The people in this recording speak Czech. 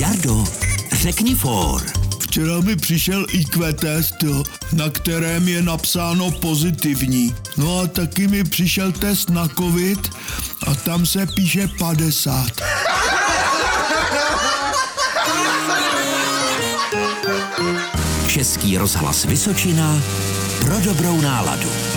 Jardo, řekni for. Včera mi přišel IQ test, jo, na kterém je napsáno pozitivní. No a taky mi přišel test na covid a tam se píše 50. Český rozhlas Vysočina pro dobrou náladu.